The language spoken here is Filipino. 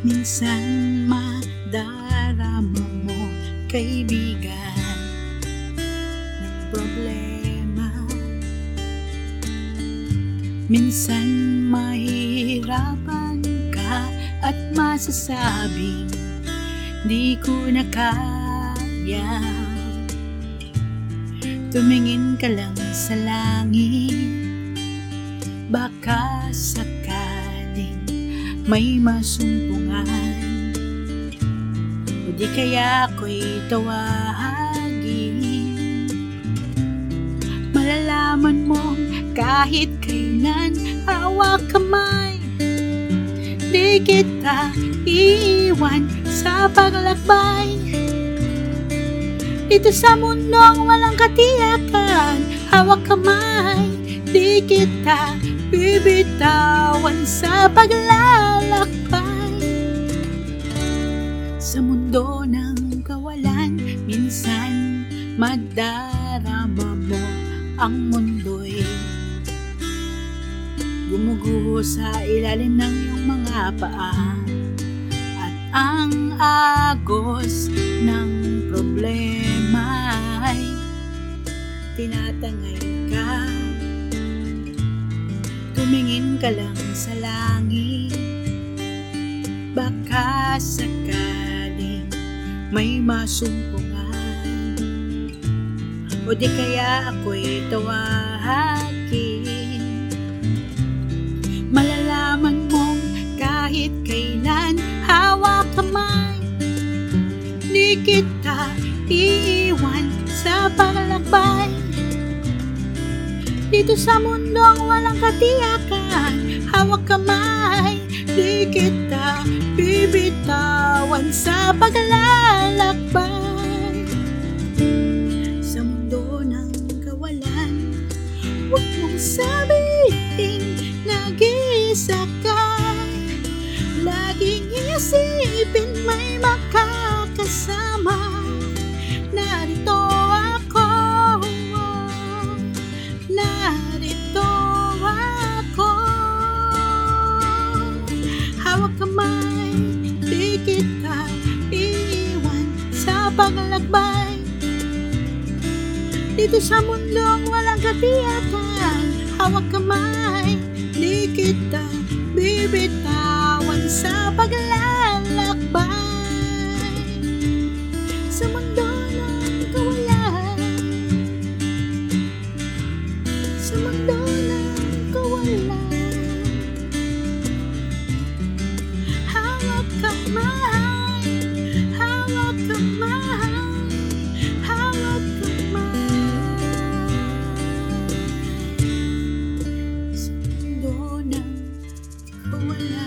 Minsan madarama mo kaibigan. Ng problema. Minsan mahihirapan ka at masasabing di ko na kaya. Tumingin ka lang sa langit. Baka sakaling may masumpungan. O di kaya ako'y tawagin Malalaman mong kahit kailan hawak kamay. Di kita iiwan sa paglakbay. Dito sa mundong walang katiyakan Hawak kamay. Di kita bibitawan sa paglalakbay Sa mundo ng kawalan. Minsan madarama mo ang mundo'y Gumuguho sa ilalim ng iyong mga paa At ang agos ng problema ay tinatangay ka ka lang sa langit. Baka sakaling may masumpungan. O di kaya ako'y tawagin Malalaman mong kahit kailan hawak kamay Di kita iiwan sa paglakbay Dito sa mundong walang katiyakan. Hawak kamay Di kita bibitawan sa paglalakbay. Sa mundo ng kawalan Huwag mong sabihin nag-iisa ka Laging isipin may makakasama sa paglakbay Dito sa mundong walang katiyakan Hawak kamay Di kita bibitawan sa paglalakbay. Sa mundo away.